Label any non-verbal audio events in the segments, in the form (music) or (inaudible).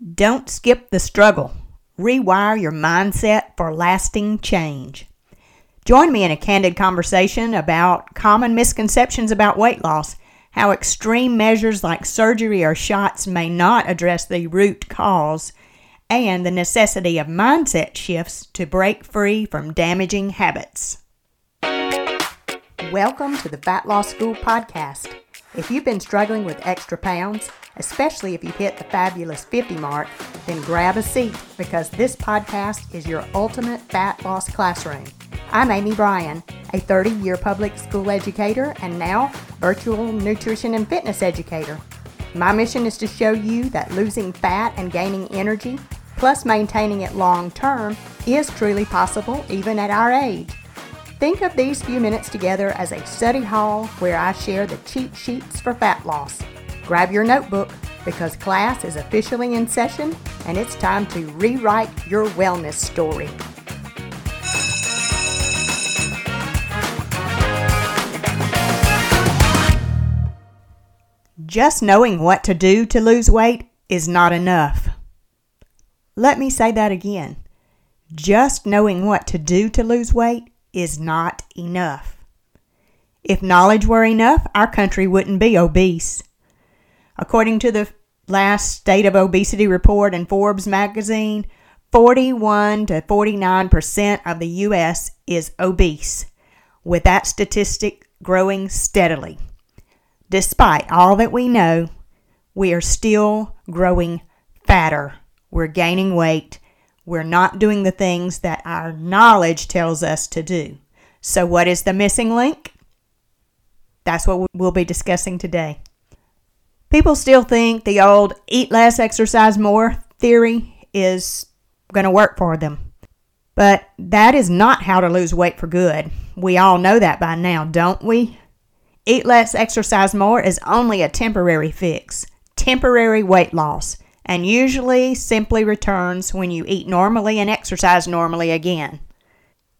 Don't skip the struggle. Rewire your mindset for lasting change. Join me in a candid conversation about common misconceptions about weight loss, how extreme measures like surgery or shots may not address the root cause, and the necessity of mindset shifts to break free from damaging habits. Welcome to the Fat Loss School podcast. If you've been struggling with extra pounds, especially if you've hit the fabulous 50 mark, then grab a seat because this podcast is your ultimate fat loss classroom. I'm Amy Bryan, a 30 year public school educator and now virtual nutrition and fitness educator. My mission is to show you that losing fat and gaining energy, plus maintaining it long term, is truly possible even at our age. Think of these few minutes together as a study hall where I share the cheat sheets for fat loss. Grab your notebook because class is officially in session and it's time to rewrite your wellness story. Just knowing what to do to lose weight is not enough. Let me say that again. Just knowing what to do to lose weight is not enough. If knowledge were enough, our country wouldn't be obese. According to the last State of Obesity report in Forbes magazine, 41 to 49% of the U.S. is obese, with that statistic growing steadily. Despite all that we know, we are still growing fatter. We're gaining weight we're not doing the things that our knowledge tells us to do. So, what is the missing link? That's what we'll be discussing today. People still think the old eat less, exercise more theory is going to work for them. But that is not how to lose weight for good. We all know that by now, don't we? Eat less, exercise more is only a temporary fix, temporary weight loss and usually simply returns when you eat normally and exercise normally again.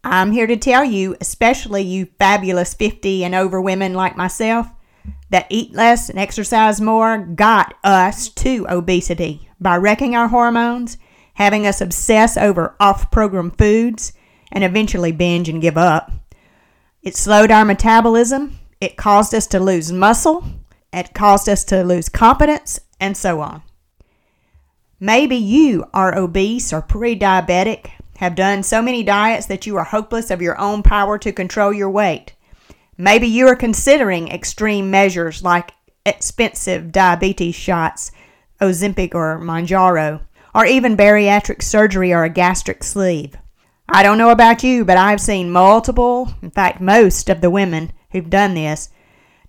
I'm here to tell you, especially you fabulous 50 and over women like myself, that eat less and exercise more got us to obesity by wrecking our hormones, having us obsess over off program foods, and eventually binge and give up. It slowed our metabolism, it caused us to lose muscle, it caused us to lose competence, and so on. Maybe you are obese or pre diabetic, have done so many diets that you are hopeless of your own power to control your weight. Maybe you are considering extreme measures like expensive diabetes shots, Ozempic or Mounjaro, or even bariatric surgery or a gastric sleeve. I don't know about you, but I've seen multiple, in fact, most of the women who've done this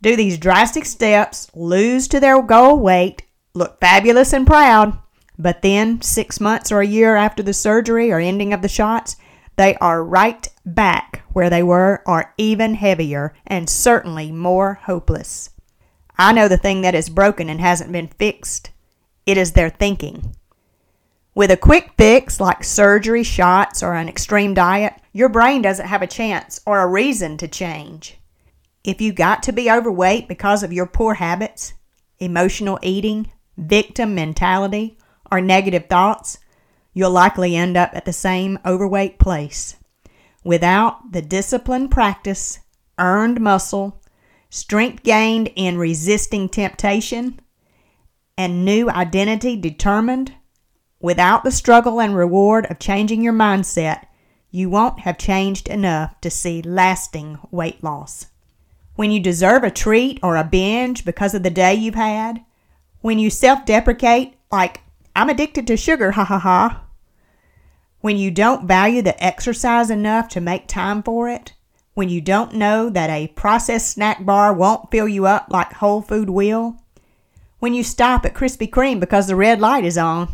do these drastic steps, lose to their goal weight, look fabulous and proud, but then, six months or a year after the surgery or ending of the shots, they are right back where they were, or even heavier, and certainly more hopeless. I know the thing that is broken and hasn't been fixed. It is their thinking. With a quick fix like surgery, shots, or an extreme diet, your brain doesn't have a chance or a reason to change. If you got to be overweight because of your poor habits, emotional eating, victim mentality, or negative thoughts, you'll likely end up at the same overweight place. Without the disciplined practice, earned muscle, strength gained in resisting temptation, and new identity determined, without the struggle and reward of changing your mindset, you won't have changed enough to see lasting weight loss. When you deserve a treat or a binge because of the day you've had, when you self deprecate, like I'm addicted to sugar, ha ha ha. When you don't value the exercise enough to make time for it, when you don't know that a processed snack bar won't fill you up like whole food will, when you stop at Krispy Kreme because the red light is on,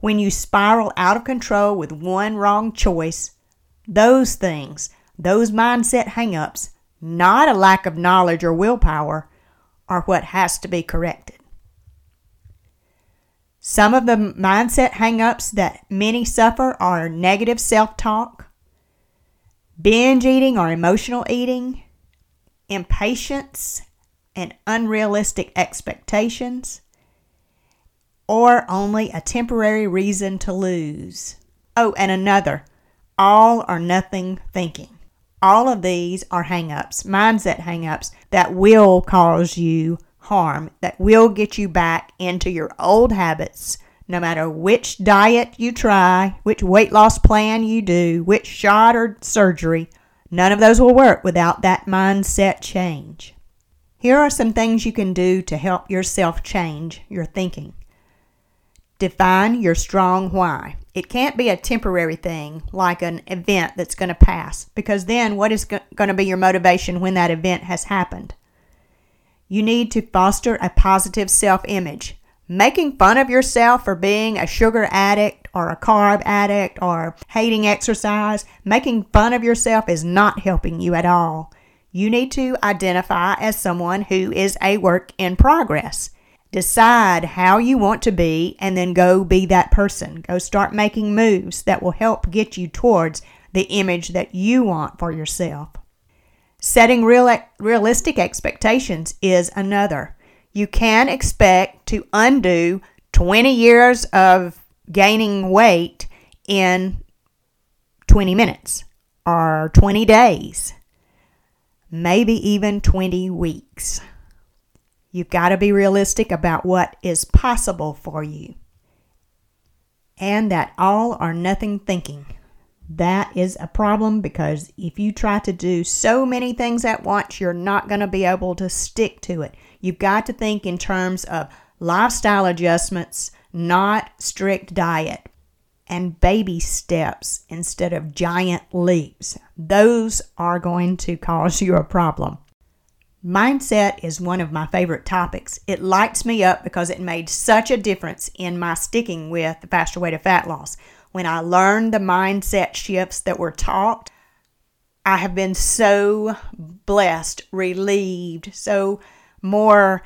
when you spiral out of control with one wrong choice, those things, those mindset hangups, not a lack of knowledge or willpower, are what has to be corrected. Some of the mindset hangups that many suffer are negative self talk, binge eating or emotional eating, impatience and unrealistic expectations, or only a temporary reason to lose. Oh, and another all or nothing thinking. All of these are hangups, mindset hangups that will cause you harm, that will get you back into your old habits, no matter which diet you try, which weight loss plan you do, which shot or surgery. None of those will work without that mindset change. Here are some things you can do to help yourself change your thinking. Define your strong why. It can't be a temporary thing like an event that's going to pass, because then what is go- going to be your motivation when that event has happened? You need to foster a positive self image. Making fun of yourself for being a sugar addict or a carb addict or hating exercise, making fun of yourself is not helping you at all. You need to identify as someone who is a work in progress. Decide how you want to be and then go be that person. Go start making moves that will help get you towards the image that you want for yourself. Setting real, realistic expectations is another. You can expect to undo 20 years of gaining weight in 20 minutes or 20 days, maybe even 20 weeks. You've got to be realistic about what is possible for you. And that all or nothing thinking. That is a problem because if you try to do so many things at once, you're not going to be able to stick to it. You've got to think in terms of lifestyle adjustments, not strict diet, and baby steps instead of giant leaps. Those are going to cause (laughs) you a problem. Mindset is one of my favorite topics. It lights me up because it made such a difference in my sticking with the faster way to fat loss. When I learned the mindset shifts that were taught, I have been so blessed, relieved, so more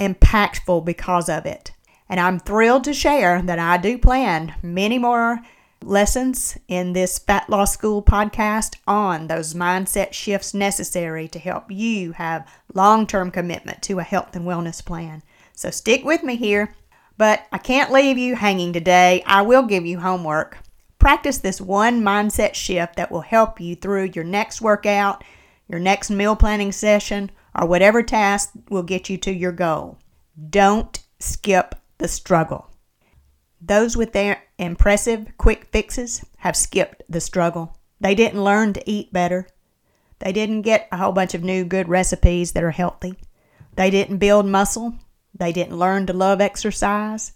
impactful because of it. And I'm thrilled to share that I do plan many more lessons in this Fat Loss School podcast on those mindset shifts necessary to help you have long term commitment to a health and wellness plan. So stick with me here, but I can't leave you hanging today. I will give you homework. Practice this one mindset shift that will help you through your next workout, your next meal planning session, or whatever task will get you to your goal. Don't skip the struggle. Those with their impressive quick fixes have skipped the struggle. They didn't learn to eat better. They didn't get a whole bunch of new good recipes that are healthy. They didn't build muscle. They didn't learn to love exercise.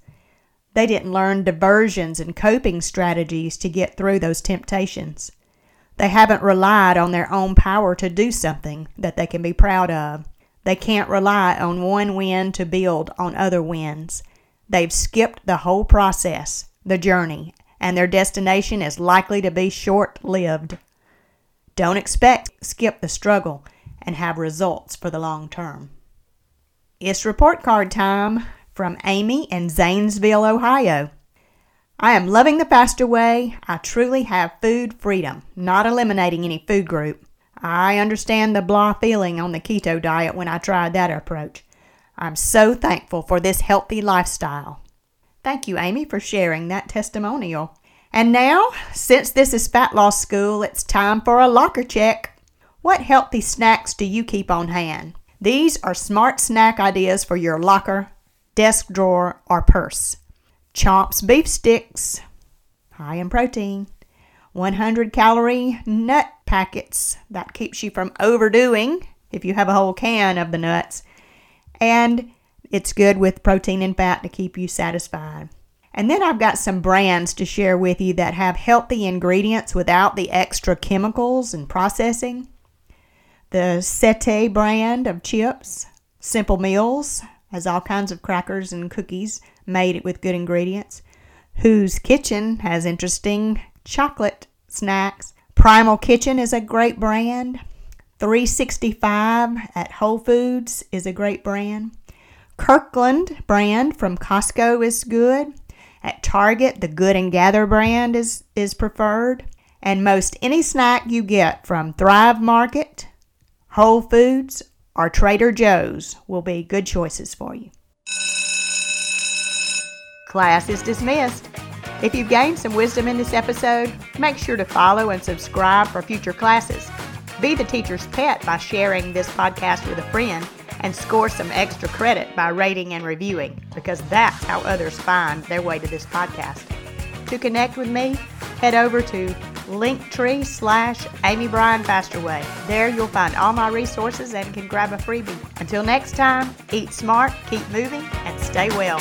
They didn't learn diversions and coping strategies to get through those temptations. They haven't relied on their own power to do something that they can be proud of. They can't rely on one win to build on other wins. They've skipped the whole process, the journey, and their destination is likely to be short lived. Don't expect skip the struggle and have results for the long term. It's report card time from Amy in Zanesville, Ohio. I am loving the faster way. I truly have food freedom, not eliminating any food group. I understand the blah feeling on the keto diet when I tried that approach. I'm so thankful for this healthy lifestyle. Thank you, Amy, for sharing that testimonial. And now, since this is Fat Loss School, it's time for a locker check. What healthy snacks do you keep on hand? These are smart snack ideas for your locker, desk drawer, or purse. Chomps beef sticks, high in protein. 100 calorie nut packets that keeps you from overdoing if you have a whole can of the nuts and it's good with protein and fat to keep you satisfied. And then I've got some brands to share with you that have healthy ingredients without the extra chemicals and processing. The Siete brand of chips, Simple Mills has all kinds of crackers and cookies made with good ingredients. Whose Kitchen has interesting chocolate snacks. Primal Kitchen is a great brand. 365 at Whole Foods is a great brand. Kirkland brand from Costco is good. At Target, the Good and Gather brand is, is preferred. And most any snack you get from Thrive Market, Whole Foods, or Trader Joe's will be good choices for you. Class is dismissed. If you've gained some wisdom in this episode, make sure to follow and subscribe for future classes. Be the teacher's pet by sharing this podcast with a friend and score some extra credit by rating and reviewing because that's how others find their way to this podcast. To connect with me, head over to linktree slash Amy Bryan Fasterway. There you'll find all my resources and can grab a freebie. Until next time, eat smart, keep moving, and stay well.